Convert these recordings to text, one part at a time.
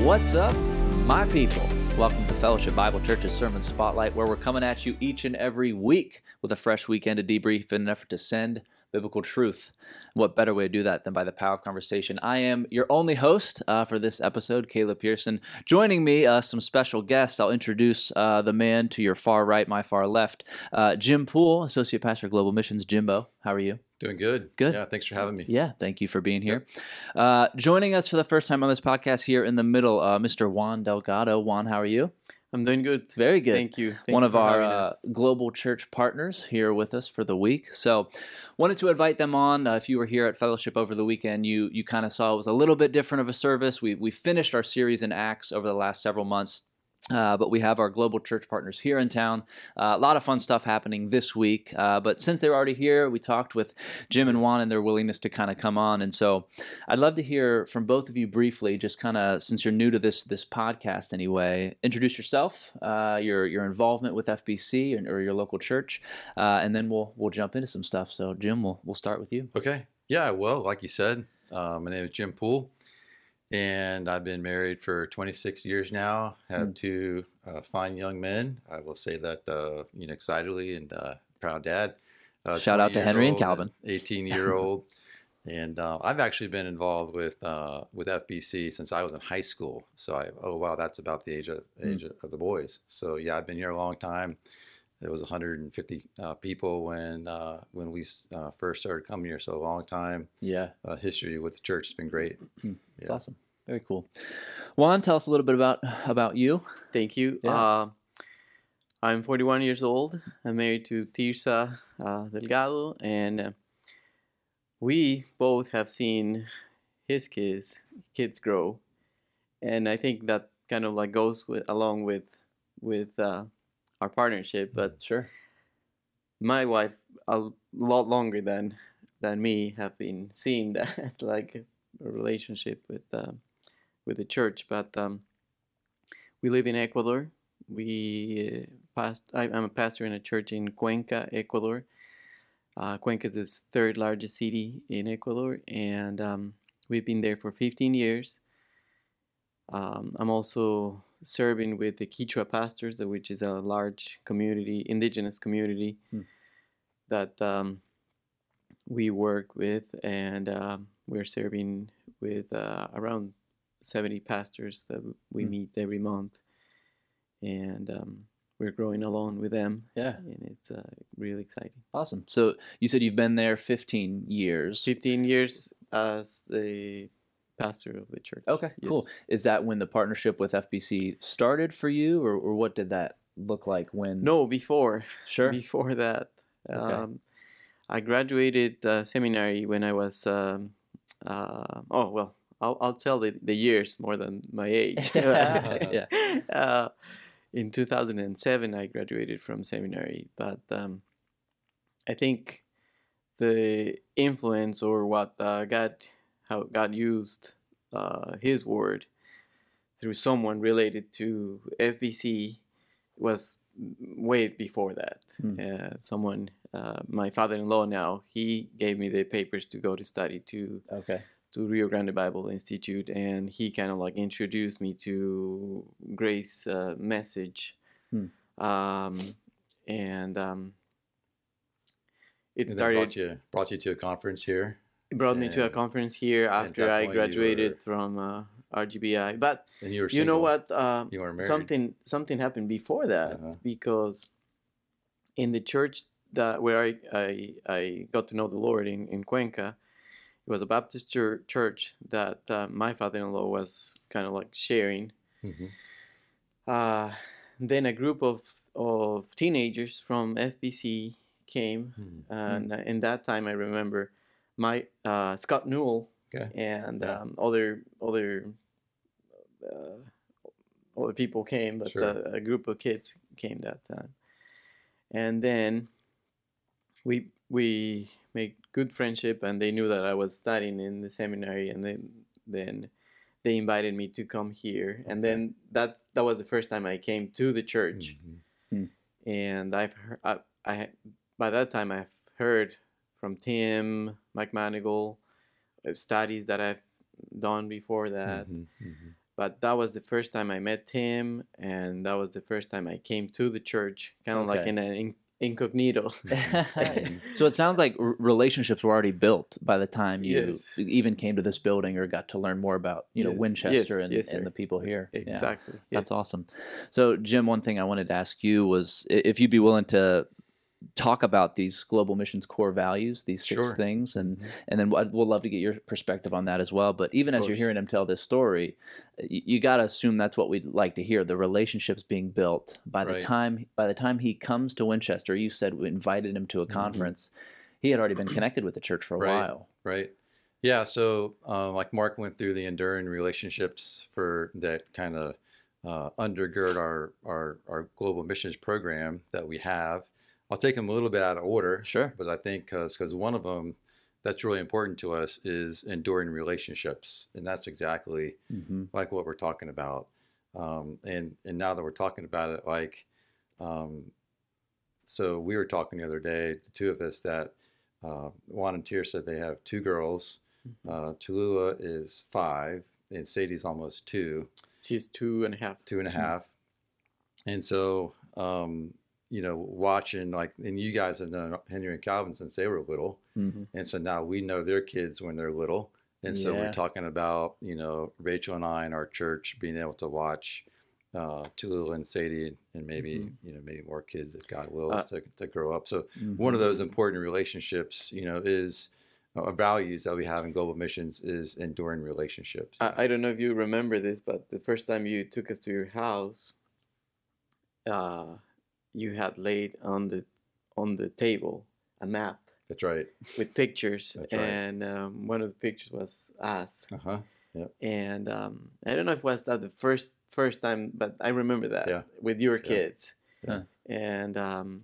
What's up, my people? Welcome to Fellowship Bible Church's Sermon Spotlight, where we're coming at you each and every week with a fresh weekend to debrief in an effort to send biblical truth. What better way to do that than by the power of conversation? I am your only host uh, for this episode, Caleb Pearson. Joining me, uh, some special guests. I'll introduce uh, the man to your far right, my far left, uh, Jim Poole, Associate Pastor of Global Missions. Jimbo, how are you? Doing good. Good. Yeah, thanks for having me. Yeah, thank you for being here. Uh, joining us for the first time on this podcast here in the middle, uh, Mr. Juan Delgado. Juan, how are you? I'm doing good. Very good. Thank you. Thank One you of our uh, global church partners here with us for the week. So, wanted to invite them on. Uh, if you were here at Fellowship over the weekend, you you kind of saw it was a little bit different of a service. We we finished our series in Acts over the last several months. Uh, but we have our global church partners here in town. Uh, a lot of fun stuff happening this week. Uh, but since they're already here, we talked with Jim and Juan and their willingness to kind of come on. And so I'd love to hear from both of you briefly, just kind of since you're new to this this podcast anyway. Introduce yourself, uh, your your involvement with FBC or, or your local church, uh, and then we'll we'll jump into some stuff. So Jim, we'll we'll start with you. Okay. Yeah, well, like you said, my name is Jim Poole, and I've been married for 26 years now. Have Mm. two uh, fine young men. I will say that, uh, you know, excitedly and uh, proud dad. Uh, Shout out to Henry and Calvin. 18 year old. And uh, I've actually been involved with uh, with FBC since I was in high school. So I oh wow that's about the age of Mm. age of the boys. So yeah I've been here a long time. There was 150 uh, people when uh, when we uh, first started coming here. So a long time Yeah, uh, history with the church has been great. it's Yeah. awesome. Very cool. Juan, tell us a little bit about about you. Thank you. Yeah. Uh, I'm 41 years old. I'm married to Tirsa uh, Delgado, and uh, we both have seen his kids kids grow, and I think that kind of like goes with along with with uh, our partnership. But Sure. my wife a lot longer than than me have been seeing that like a relationship with um, with the church but um, we live in ecuador we uh, past I, i'm a pastor in a church in cuenca ecuador uh, cuenca is the third largest city in ecuador and um, we've been there for 15 years um, i'm also serving with the Quichua pastors, uh, which is a large community, indigenous community Hmm. that um, we work with, and um, we're serving with uh, around 70 pastors that we Hmm. meet every month, and um, we're growing along with them, Yeah. and it's uh, really exciting. Awesome. So you said you've been there 15 years. 15 years as the pastor of the church. Okay, cool. Is that when the partnership with FBC started for you, or, or what did that look like when? No, before. Sure. before that. Okay. Um, I graduated uh, seminary when I was, um, uh, oh, well, I'll, I'll tell the, the years more than my age. Yeah. uh, in 2007, I graduated from seminary, but um, I think the influence or what uh, God, how God used uh, His word through someone related to FBC was way before that. Hmm. Uh, someone, uh, my father-in-law now, he gave me the papers to go to study to Okay. to Rio Grande Bible Institute, and he kind of like introduced me to Grace uh, message, Hmm. um, and um, it And started. brought you brought you to a conference here. It brought me to a conference here after I graduated were- from uh, RGBI. But you you know what? Uh, You married. something something happened before that Uh-huh. because in the church that where I, I I got to know the Lord in in Cuenca, it was a Baptist church, church that uh, my father-in-law was kind of like sharing. Mhm. Uh, then a group of of teenagers from FBC came Mhm. and uh, in that time I remember my uh, Scott Newell Okay. and Yeah. um, other other uh, other people came, but Sure. uh, a group of kids came that time, and then we we made good friendship, and they knew that I was studying in the seminary, and then then they invited me to come here, and then that that was the first time I came to the church Mhm. and I've heard, I, I by that time I've heard from Tim McManigal uh, studies that I've done before that, Mhm. Mhm. but that was the first time I met him, and that was the first time I came to the church, kind of like in an in- incognito. so it sounds like r- relationships were already built by the time you Yes. even came to this building or got to learn more about you know Winchester yes, and, yes, and the people here. Yeah. exactly. That's awesome. So, Jim, one thing I wanted to ask you was if you'd be willing to talk about these global missions core values, these six Sure. things, and Mm-hmm. and then we'll love to get your perspective on that as well. But even as you're hearing him tell this story, you, you got to assume that's what we'd like to hear: the relationships being built by the Right. time by the time he comes to Winchester. You said we invited him to a conference. He had already been connected with the church for a Right. while. Right. Yeah. So, uh, like Mark went through the enduring relationships for that kind of uh, undergird our, our our global missions program that we have. I'll take them a little bit out of order. Sure. But I think because one of them that's really important to us is enduring relationships, and that's exactly hmm like what we're talking about. Um, and and now that we're talking about it, like, um, so we were talking the other day, the two of us, that uh, Juan and Tier said they have two girls. Uh, Tulua is five, and Sadie's almost two, She's two and a half. two and a half. And so, um, you know, watching like, and you guys have known Henry and Calvin since they were little. hmm And so now we know their kids when they're little. And so Yeah. we're talking about, you know, Rachel and I in our church being able to watch uh, Tulula and Sadie and maybe, Mhm. you know, maybe more kids if God wills Uh, to, to grow up. So Mm-hmm. one of those important relationships, you know, is uh, values that we have in global missions is enduring relationships. I, I don't know if you remember this, but the first time you took us to your house, uh, you had laid on the on the table a map That's right. with pictures, right. and um, one of the pictures was us. Uh huh. Yeah. And um, I don't know if it was that the first first time, but I remember that Yeah. with your Yeah. kids. Yeah. And um,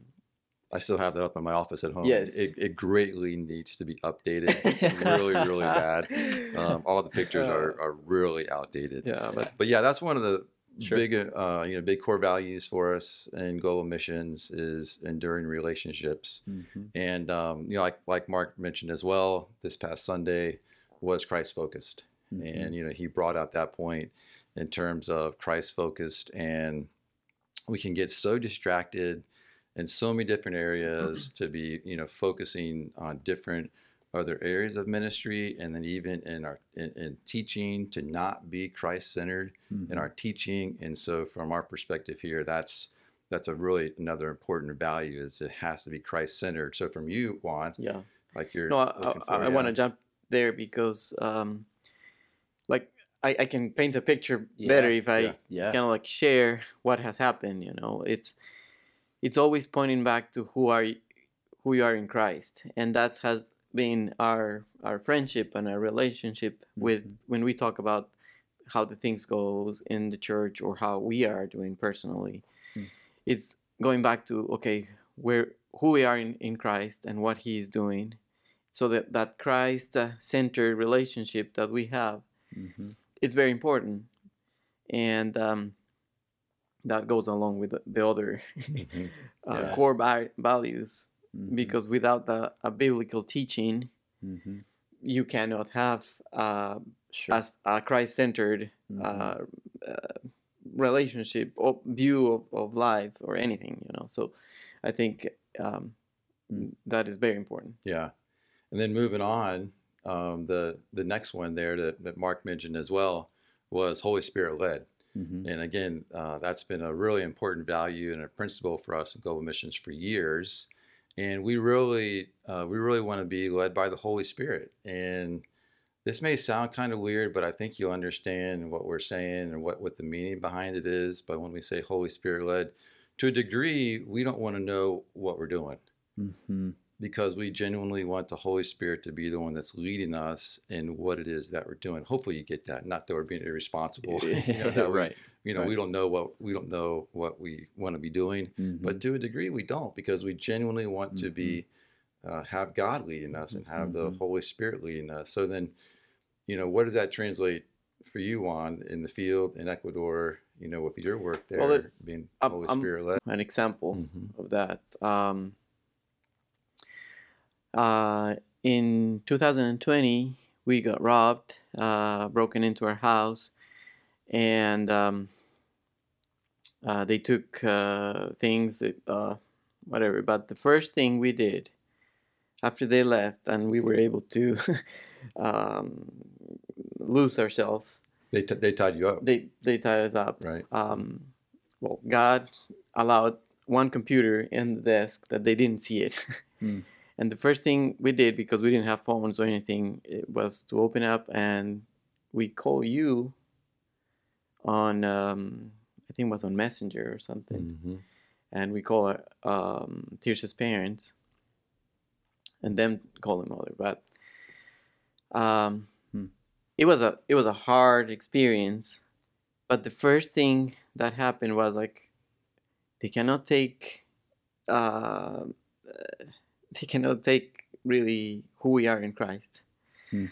I still have that up in my office at home. Yes. It, it greatly needs to be updated really, really bad. Um, all the pictures are, are really outdated. yeah, but But yeah, that's one of the Sure. big, uh, you know, big core values for us in global missions is enduring relationships. hmm And um, you know, like like Mark mentioned as well, this past Sunday was Christ focused, Mm-hmm. and you know, he brought out that point in terms of Christ focused, and we can get so distracted in so many different areas to be, you know, focusing on different other areas of ministry, and then even in our in, in teaching to not be Christ centered Mm-hmm. in our teaching. And so, from our perspective here, that's that's a really another important value is it has to be Christ centered. So, from you, Juan, yeah. like you're No, I, I, I want to jump there because, um, like, I, I can paint a picture better if I yeah. Yeah. kind of like share what has happened. You know, it's it's always pointing back to who are you, who you are in Christ, and that has been our our friendship and our relationship with Mhm. when we talk about how the things goes in the church or how we are doing personally. Mm. It's going back to okay, where who we are in, in Christ and what He is doing, so that that Christ uh, centered relationship that we have hmm it's very important and um, that goes along with the- the other Mhm. uh, Yeah. core va- values Mm-hmm. because without the, a biblical teaching hmm you cannot have uh, Sure. a, christ-centered uh, uh, relationship or view of, of life or anything you know so i think um, Mm. that is very important Yeah, and then moving on, um, the the next one there that, that Mark mentioned as well was Holy Spirit led. hmm And again, uh, that's been a really important value and a principle for us in global missions for years. And we really, uh, we really want to be led by the Holy Spirit. And this may sound kind of weird, but I think you'll understand what we're saying and what, what the meaning behind it is. But when we say Holy Spirit led, to a degree, we don't want to know what we're doing hmm because we genuinely want the Holy Spirit to be the one that's leading us in what it is that we're doing. Hopefully, you get that. Not that we're being irresponsible. you know, that we, right. you know, right. we don't know what we don't know what we want to be doing, Mhm. but to a degree, we don't because we genuinely want to be uh, have God leading us and have the Mhm. Holy Spirit leading us. So then, you know, what does that translate for you on in the field in Ecuador? You know, with your work there, Well, being I'm- Holy I'm- Spirit led. an example Mhm. of that. Um, uh, in 2020, we got robbed, uh, broken into our house, and um, uh, they took uh, things that uh, whatever. But the first thing we did after they left, and we were able to um, lose ourselves, They, t- they tied you up, they they tied us up. right? Um, well, God allowed one computer in the desk that they didn't see it. Hmm. And the first thing we did, because we didn't have phones or anything, it was to open up and we call you on, um, I think it was on Messenger or something, Mhm. and we call her um, Tirsa's parents, and them call him mother. But um, Hmm. it was a it was a hard experience. But the first thing that happened was like they cannot take uh, they cannot take really who we are in Christ. Hmm.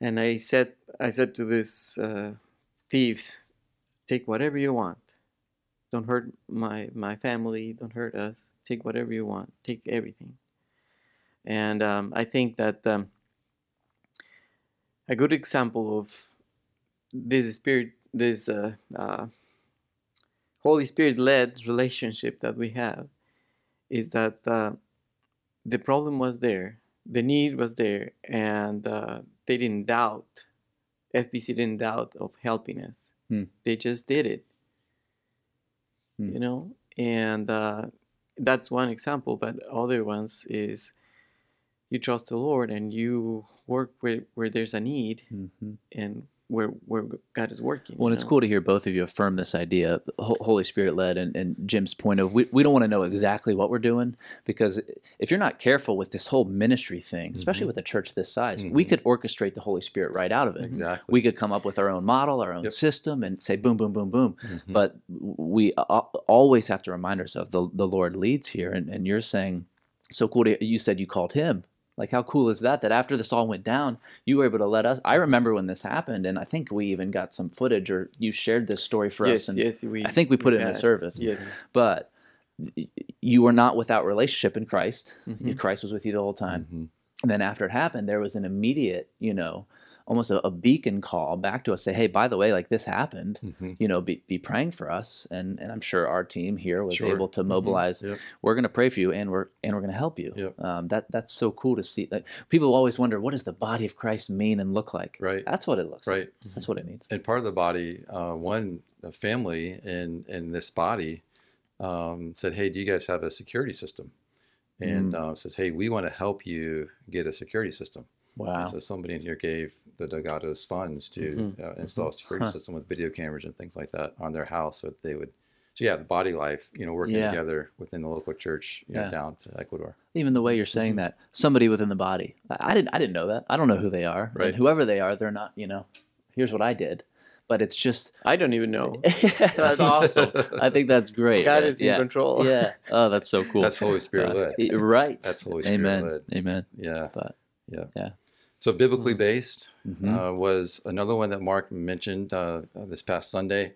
And I said I said to these uh, thieves, take whatever you want. Don't hurt my my family. Don't hurt us. Take whatever you want. Take everything. And um, I think that um, a good example of this spirit, this uh, uh, Holy Spirit led relationship that we have, is that uh, the problem was there, the need was there, and uh, they didn't doubt. FBC didn't doubt of helping us. Hmm. They just did it. Hmm. You know, and uh, that's one example. But other ones is you trust the Lord and you work where, where there's a need Mhm. and where where God is working. Well, and it's know? cool to hear both of you affirm this idea, Holy Spirit led, and, and Jim's point of we, we don't want to know exactly what we're doing because if you're not careful with this whole ministry thing, especially Mhm. with a church this size, we Mhm. could orchestrate the Holy Spirit right out of it. Exactly. We could come up with our own model, our own Yep. system, and say boom, boom, boom, boom. Mhm. But we always have to remind ourselves the, the Lord leads here. And, and you're saying, so cool. To, you said you called him. Like, how cool is that? That after this all went down, you were able to let us. I remember when this happened, and I think we even got some footage, or you shared this story for yes, us. And yes, we. I think we put it in the service. Yes. But you were not without relationship in Christ. Mhm. Christ was with you the whole time. Mhm. And then after it happened, there was an immediate, you know, almost a, a beacon call back to us, say, hey, by the way, like this happened Mhm. you know, be, be praying for us. And, and I'm sure our team here was Sure. able to Mhm. mobilize. Yep. We're going to pray for you, and we're and we're going to help you. Yep. Um, that that's so cool to see. Like people always wonder, what does the body of Christ mean and look like? Right. That's what it looks Right. like. That's what it means. and part of the body, uh, one a family in in this body um, said, "Hey, do you guys have a security system?" And uh, says, "Hey, we want to help you get a security system." Wow. And so somebody in here gave the Delgados funds to Mhm. uh, install a security Huh. system with video cameras and things like that on their house, so that they would. So yeah, the body life, you know, working Yeah. together within the local church, you know, Yeah. down to Ecuador. Even the way you're saying Mhm. that, somebody within the body. I, I didn't. I didn't know that. I don't know who they are. Right. And whoever they are, they're not. You know, here's what I did. But it's just. I don't even know. that's awesome. I think that's great. God is in yeah. control. Yeah. Oh, that's so cool. That's Holy Spirit Uh, led. right. That's Holy Spirit Amen. led. Amen. Yeah, But yeah, Yeah. So biblically based, mhm. uh, was another one that Mark mentioned uh, uh, this past Sunday,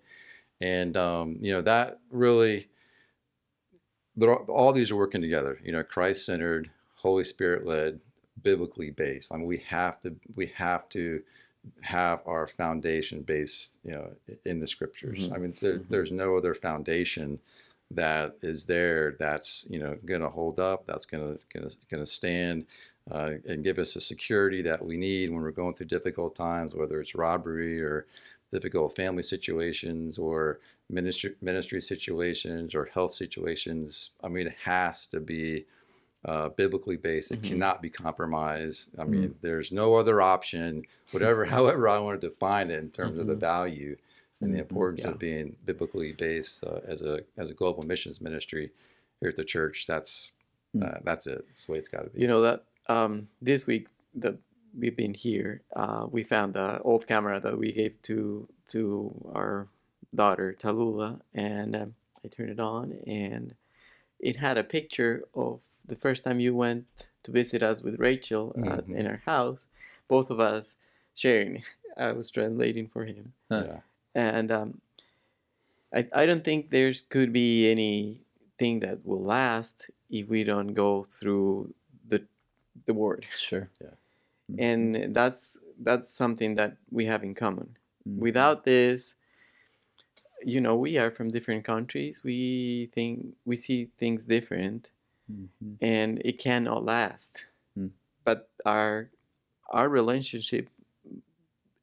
and um, you know that really, all, these are working together. You know, Christ centered, Holy Spirit led, biblically based. I mean, we have to we have to have our foundation based, you know, in the scriptures. Mhm. I mean, there, Mhm. there's no other foundation that is there that's you know going to hold up that's going to going to stand uh, and give us the security that we need when we're going through difficult times whether it's robbery or difficult family situations or ministry ministry situations or health situations i mean it has to be uh, biblically based it Mhm. cannot be compromised i mean there's no other option whatever however i want to define it in terms of the Mhm. value and the Mhm. importance Yeah. of being biblically based uh, as a as a global missions ministry here at the church. That's Mm. uh, that's it. That's the way it's got to be. You know that um, this week that we've been here, uh, we found the old camera that we gave to to our daughter Talula, and um, I turned it on, and it had a picture of the first time you went to visit us with Rachel uh, Mhm. in our house, both of us sharing. I was translating for him, yeah, and um, I I don't think there's could be anything that will last if we don't go through the word Sure. Yeah. And that's that's something that we have in common Mhm. Without this, you know, we are from different countries. We think we see things different, Mhm. and it cannot last. Mm. But our our relationship,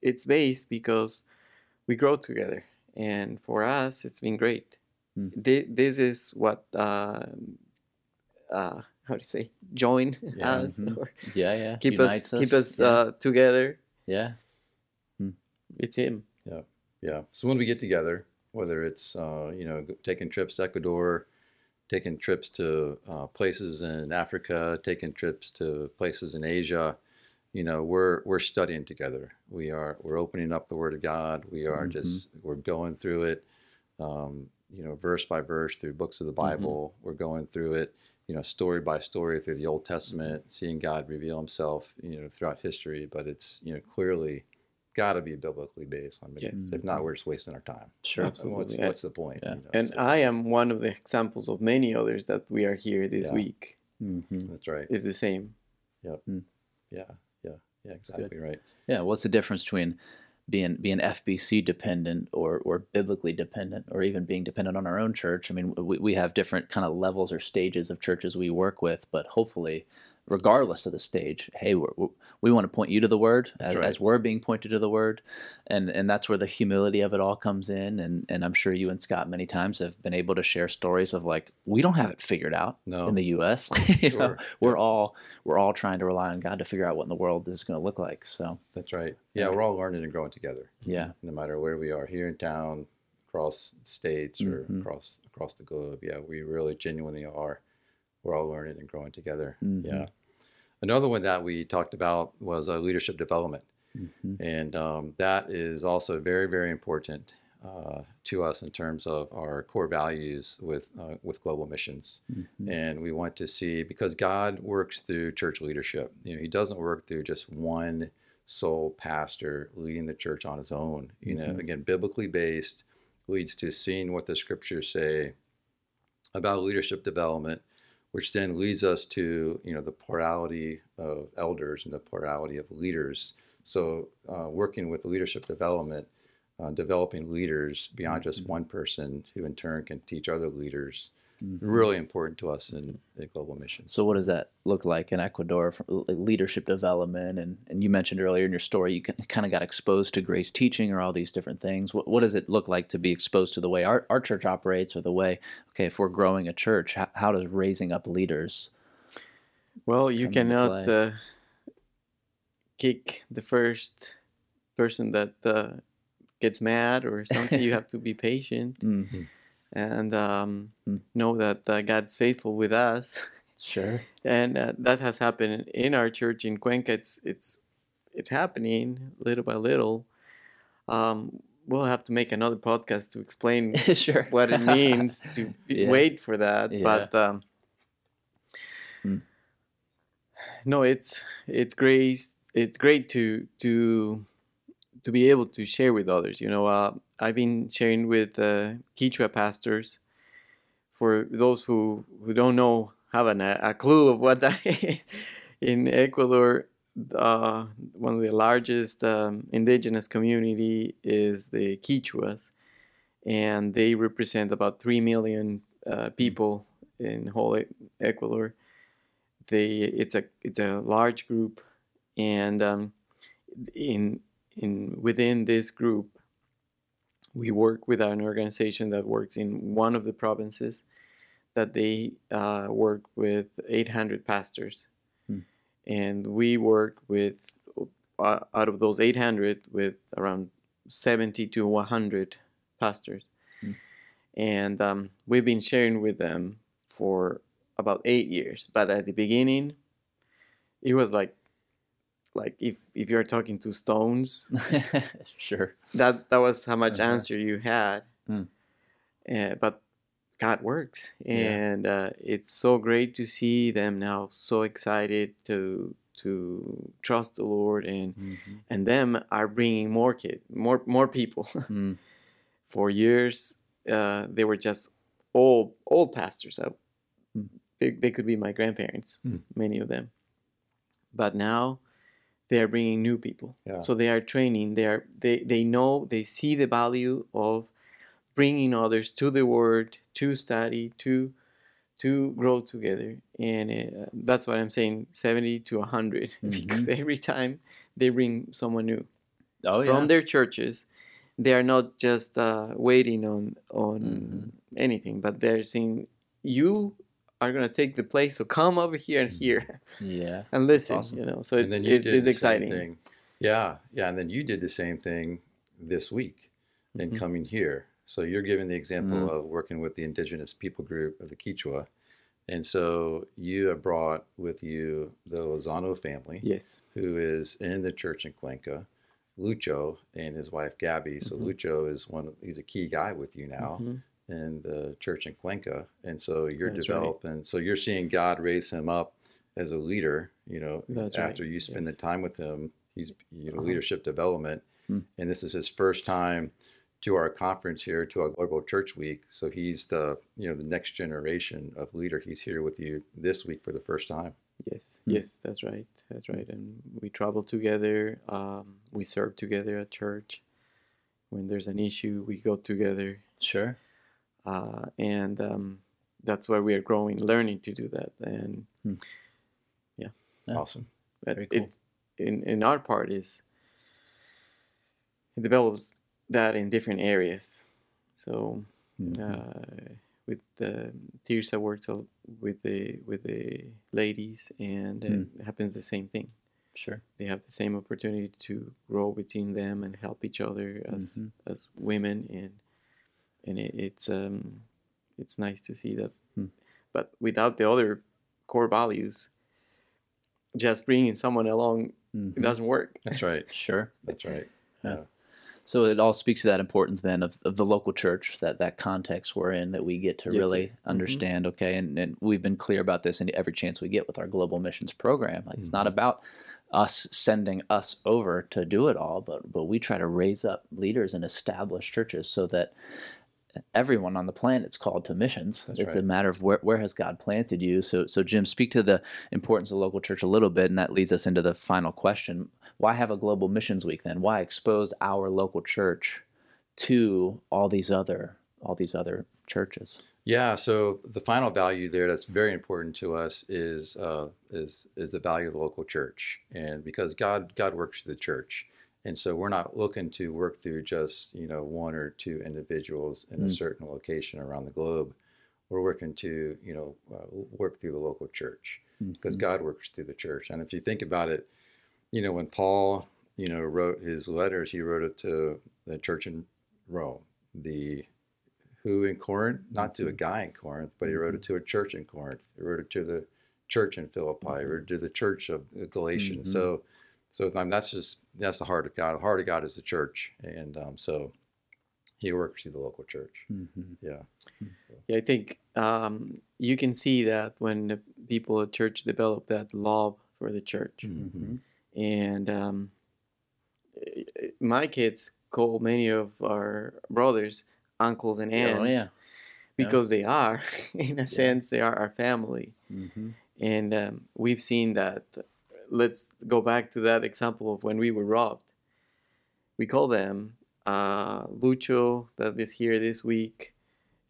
it's based because we grow together, and for us, it's been great. Mm. Thi- This is what uh, uh, how do you say join Yeah. us Mhm. or Yeah, yeah. keep Unites us keep us Yeah. uh, together. yeah. It's him. Yeah. Yeah. So when we get together, whether it's uh, you know taking trips to Ecuador, taking trips to uh, places in Africa, taking trips to places in Asia, you know we're we're studying together. We are we're opening up the Word of God. We are Mhm. just we're going through it, um, you know, verse by verse through books of the Bible. We're going through it, you know, story by story through the Old Testament, seeing God reveal Himself, you know, throughout history. But it's you know clearly got to be biblically based. I mean, Yes. if not, we're just wasting our time. Sure. Absolutely. What's, what's the point? Yeah. you know, And so- I am one of the examples of many others that we are here this Yeah. week. Mhm. That's right. Is the same. Yeah, yeah, yeah, exactly right. Yeah. What's the difference between being being FBC dependent or or biblically dependent or even being dependent on our own church? I mean, we, we have different kind of levels or stages of churches we work with, but hopefully, regardless of the stage, hey, we're, we we want to point you to the Word as, right. as we're being pointed to the Word, and and that's where the humility of it all comes in. And and I'm sure you and Scott many times have been able to share stories of like we don't have it figured out No. in the U.S. You know, we're all we're all trying to rely on God to figure out what in the world this is going to look like. So That's right. Yeah, Yeah. we're all learning and growing together. Yeah. No matter where we are, here in town, across the states, or Mhm. across across the globe. Yeah, we really genuinely are. We're all learning and growing together. Mhm. Yeah. Another one that we talked about was uh, leadership development. mhm. And um, that is also very, very important uh, to us in terms of our core values with uh, with global missions. Mhm. And we want to see because God works through church leadership. You know, He doesn't work through just one sole pastor leading the church on his own. You know, Mhm. again, biblically based leads to seeing what the scriptures say about leadership development, which then leads us to you know the plurality of elders and the plurality of leaders. So uh, working with leadership development, uh, developing leaders beyond just Mhm. one person who in turn can teach other leaders, Mhm. really important to us in, in global mission. So what does that look like in Ecuador for leadership development? And, and you mentioned earlier in your story, you kind of got exposed to grace teaching or all these different things. What, what does it look like to be exposed to the way our, our church operates or the way, okay, if we're growing a church, how, how does raising up leaders? Well, you cannot uh, kick the first person that uh, gets mad or something. you have to be patient Mm, and um, Mm. know that uh, God's faithful with us. sure. and uh, that has happened in our church in Cuenca. It's it's it's happening little by little. Um, we'll have to make another podcast to explain sure. what it means to Yeah. wait for that. Yeah. But um, Hmm. no, it's it's great. It's great to to to be able to share with others. You know, uh, I've been sharing with uh, Quechua pastors. For those who who don't know, have an, a clue of what that is. In Ecuador, uh, one of the largest um, indigenous community is the Quichuas, and they represent about three million uh, people in whole Ecuador. They it's a it's a large group, and um, in in within this group, we work with an organization that works in one of the provinces that they uh, work with 800 pastors Hmm. and we work with uh, out of those 800 with around 70 to 100 pastors Hmm. and um, we've been sharing with them for about eight years but at the beginning it was like like if, if you're talking to stones sure. that that was how much Uh-huh. answer you had Hmm. Uh, but god works Yeah. and uh, it's so great to see them now so excited to to trust the lord and Mhm. and them are bringing more kid more more people Mm, for years uh, they were just old old pastors Hmm. they, they could be my grandparents Hmm. many of them but now they are bringing new people. Yeah. So they are training. They are they they know they see the value of bringing others to the word, to study, to to grow together, and uh, that's what I'm saying. Seventy to 100 because every time they bring someone new Oh yeah. from their churches, they are not just uh, waiting on on Mhm. anything, but they're saying you are gonna take the place. So come over here and here yeah. and listen. awesome. You know, so and it, then you it did is exciting. Yeah, yeah, and then you did the same thing this week in Mhm. coming here. So you're giving the example Mhm. of working with the indigenous people group of the Quichua, and so you have brought with you the Lozano family, Yes. who is in the church in Cuenca. Lucho and his wife Gabby. So Mhm. Lucho is one. He's a key guy with you now Mhm. In the church in Cuenca, and so you're That's right. developing. So you're seeing God raise him up as a leader. You know, That's right, after you spend yes. the time with him, he's you know Uh-huh. leadership development, Hmm. and this is his first time to our conference here, to our global church week. So he's the you know the next generation of leader. He's here with you this week for the first time. Yes. Hmm. Yes. That's right. That's right. And we travel together. Um, we serve together at church. When there's an issue, we go together, Sure. Uh, and um, that's where we are growing, learning to do that. And Yeah. Awesome. But Very it, in in our part is it develops that in different areas. So Mhm. uh, with the Tirsa works a- with the with the ladies, and uh, Hmm. it happens the same thing. Sure. They have the same opportunity to grow between them and help each other as Mhm. as women, and and it, it's um it's nice to see that. Hmm. But without the other core values, just bringing someone along Mhm. it doesn't work. That's right. Sure. That's right. Yeah. So it all speaks to that importance then of, of the local church, that that context we're in, that we get to Yes, really sir. Mhm. understand. Okay, and, and we've been clear about this in every chance we get with our global missions program. Like it's not Mhm. about us sending us over to do it all, but but we try to raise up leaders and establish churches so that everyone on the planet's called to missions. That's it's a matter of where, where has God planted you. So so Jim, speak to the importance of local church a little bit, and that leads us into the final question. Why have a global missions week then? Why expose our local church to all these other all these other churches? Yeah, so the final value there that's very important to us is uh, is is the value of the local church, and because God God works through the church, and so we're not looking to work through just you know one or two individuals in a Mm. certain location around the globe. We're working to you know uh, work through the local church because Mhm. God works through the church. And if you think about it, you know when Paul you know wrote his letters, he wrote it to the church in Rome, the who in Corinth, not to a guy in Corinth, but he wrote it to a church in Corinth. He wrote it to the church in Philippi. Wrote it to the church of Galatians. Mhm. So, so I mean, that's just that's the heart of God. The heart of God is the church, and um, so He works through the local church. Mhm. Yeah. So, Yeah, I think um, you can see that when the people at church develop that love for the church, Mhm. and um, my kids call many of our brothers uncles and aunts Oh, yeah. because they are, in a sense, they are our family. Mhm. And um, we've seen that. Let's go back to that example of when we were robbed. We call them uh, Lucho, that is here this week,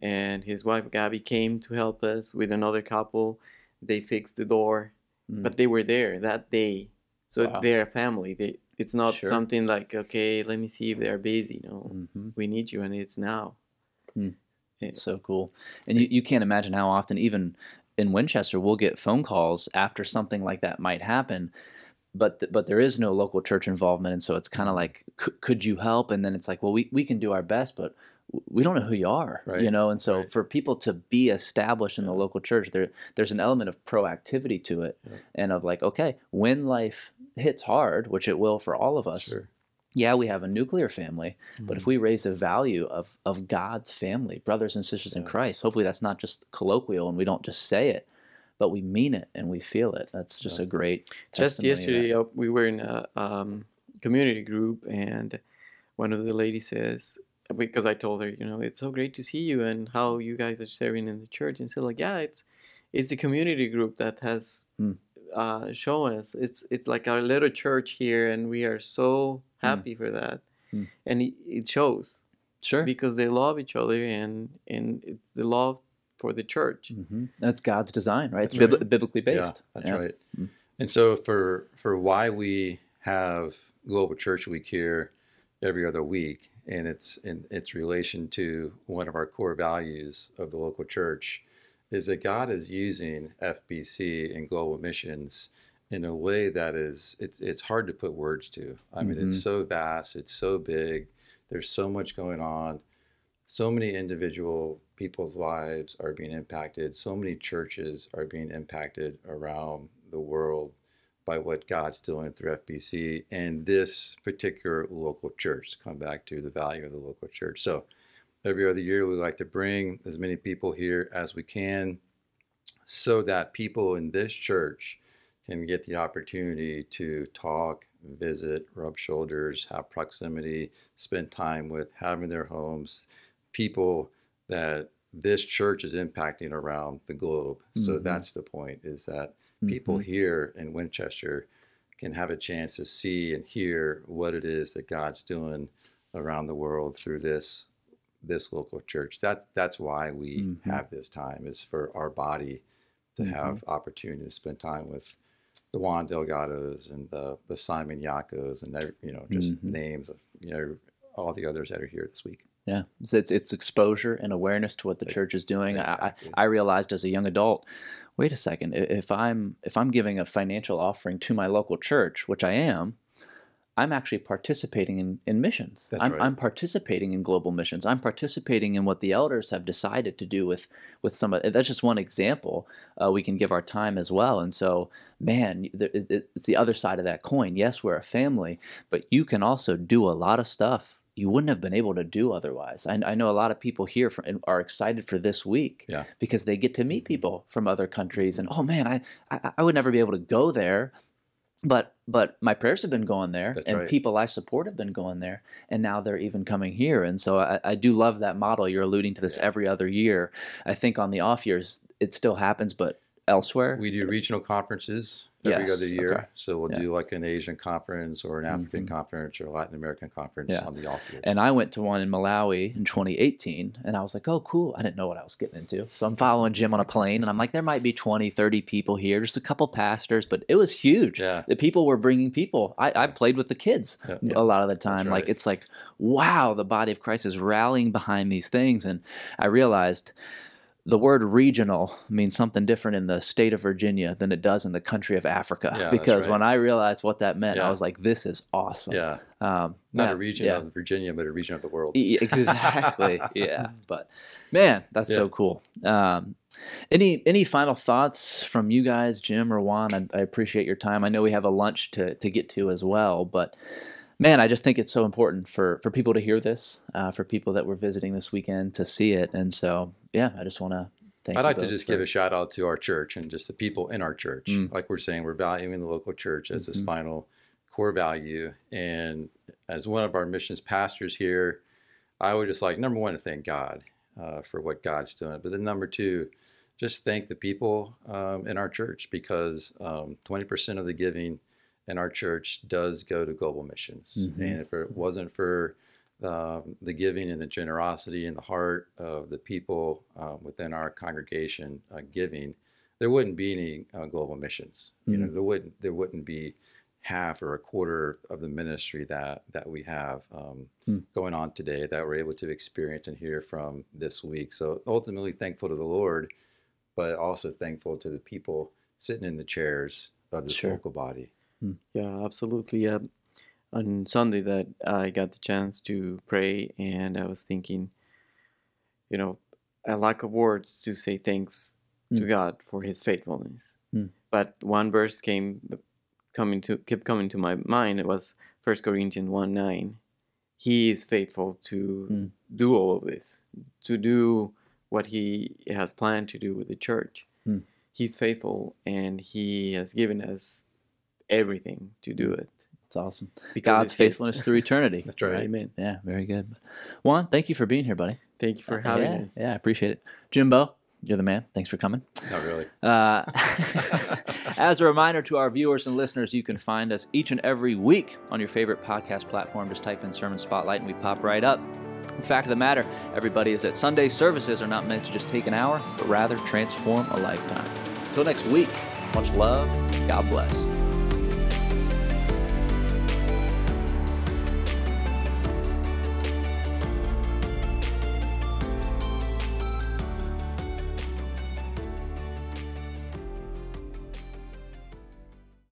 and his wife Gabby came to help us with another couple. They fixed the door, Mm. but they were there that day. So Wow. they're a family. They, it's not Sure. something like, okay, let me see if they're busy. No, Mhm. we need you, and it's now. Yeah. It's so cool. And you, you can't imagine how often, even in Winchester, we'll get phone calls after something like that might happen. But, th- but there is no local church involvement. And so it's kind of mm-hmm. like, could, could you help? And then it's like, well, we, we can do our best, but we don't know who you are, right. you know? And so right. for people to be established in the local church, there, there's an element of proactivity to it Yeah. and of like, okay, when life hits hard, which it will for all of us, Sure. Yeah, we have a nuclear family, but Mm-hmm. if we raise the value of of God's family, brothers and sisters in Christ, hopefully that's not just colloquial and we don't just say it, but we mean it and we feel it. That's just Yeah. a great. Just yesterday, uh, we were in a um, community group, and one of the ladies says, because I told her, you know, it's so great to see you and how you guys are serving in the church, and so like, yeah, it's it's a community group that has Hmm. Uh, showing us. It's it's like our little church here, and we are so happy for that, Mm. and it, it shows Sure. because they love each other, and and it's the love for the church. hmm That's God's design, right? It's That's bibli- right. biblically Yeah, based. that's Yeah. right. Mm. And so for for why we have Global Church Week here every other week, and it's in its relation to one of our core values of the local church, is that God is using FBC and global missions in a way that is it's it's hard to put words to. I mean, it's Mhm. so vast, it's so big. There's so much going on. So many individual people's lives are being impacted. So many churches are being impacted around the world by what God's doing through FBC and this particular local church. To come back to the value of the local church. So every other year, we like to bring as many people here as we can so that people in this church can get the opportunity to talk, visit, rub shoulders, have proximity, spend time with, having their homes people that this church is impacting around the globe. So Mhm. that's the point is that people Mhm. here in Winchester can have a chance to see and hear what it is that God's doing around the world through this this local church. That's that's why we Mhm. have this time is for our body to Mhm. have opportunity to spend time with the Juan Delgados and the the Simon Yakos and every- you know just Mhm. names of you know all the others that are here this week. Yeah, so it's it's exposure and awareness to what the church is doing. exactly. I, I I realized as a young adult, wait a second, if I'm if I'm giving a financial offering to my local church, which I am, I'm actually participating in, in missions. That's I'm, right. I'm participating in global missions. I'm participating in what the elders have decided to do with with some. That's just one example. Uh, we can give our time as well. And so, man, there is- it's the other side of that coin. Yes, we're a family, but you can also do a lot of stuff you wouldn't have been able to do otherwise. I, I know a lot of people here for, are excited for this week Yeah. because they get to meet people from other countries, and oh man, I, I I would never be able to go there, but but my prayers have been going there, That's and right. people I support have been going there, and now they're even coming here, and so I, I do love that model. You're alluding to this Yeah. every other year. I think on the off years it still happens, but elsewhere, We do regional conferences every Yes, other year. okay. So we'll Yeah. do like an Asian conference or an African Mhm. conference or a Latin American conference Yeah. on the off year. And I went to one in Malawi in 2018, and I was like, oh, cool. I didn't know what I was getting into. So I'm following Jim on a plane, and I'm like, there might be 20, 30 people here, just a couple pastors, but it was huge. Yeah. The people were bringing people. I, I played with the kids Yeah. a lot of the time. Like, it's like, wow, the body of Christ is rallying behind these things. And I realized the word regional means something different in the state of Virginia than it does in the country of Africa. Yeah, because right. when I realized what that meant, I was like, this is awesome. Yeah. Um, Not yeah, a region yeah. of Virginia, but a region of the world. Exactly yeah but man that's so cool um any any final thoughts from you guys jim or juan I, I appreciate your time i know we have a lunch to to get to as well but man i just think it's so important for for people to hear this uh, for people that were visiting this weekend to see it and so yeah i just want to thank I'd like to just for- give a shout out to our church and just the people in our church. Mm. Like we're saying, we're valuing the local church as this Mhm. final core value. And as one of our missions pastors here, I would just like, number one, to thank God uh, for what God's doing. But then number two, just thank the people um, in our church because um, 20% of the giving in our church does go to global missions. Mhm. And if it wasn't for um, the giving and the generosity and the heart of the people uh, within our congregation uh, giving, there wouldn't be any uh, global missions. You know, Mhm. there wouldn't there wouldn't be half or a quarter of the ministry that that we have um, Hmm. going on today that we're able to experience and hear from this week. So ultimately, thankful to the Lord, but also thankful to the people sitting in the chairs of this Sure. local body. Yeah, absolutely. Uh, on Sunday, that I got the chance to pray, and I was thinking, you know, a lack of words to say thanks to Mm. God for His faithfulness. Mm. But one verse came coming to kept coming to my mind. It was First Corinthians one nine. He is faithful to Mm. do all of this, to do what He has planned to do with the church. Mm. He's faithful, and He has given us everything to do it. it's awesome Because god's faithfulness through eternity That's right. Amen. yeah very good juan thank you for being here buddy Thank you for Uh, having yeah, me. Yeah, I appreciate it. Jimbo, You're the man. Thanks for coming. Not really. Uh, as a reminder to our viewers and listeners, you can find us each and every week on your favorite podcast platform. Just type in Sermon Spotlight and we pop right up. The fact of the matter, everybody, is that Sunday services are not meant to just take an hour, but rather transform a lifetime. Until next week, much love. God bless.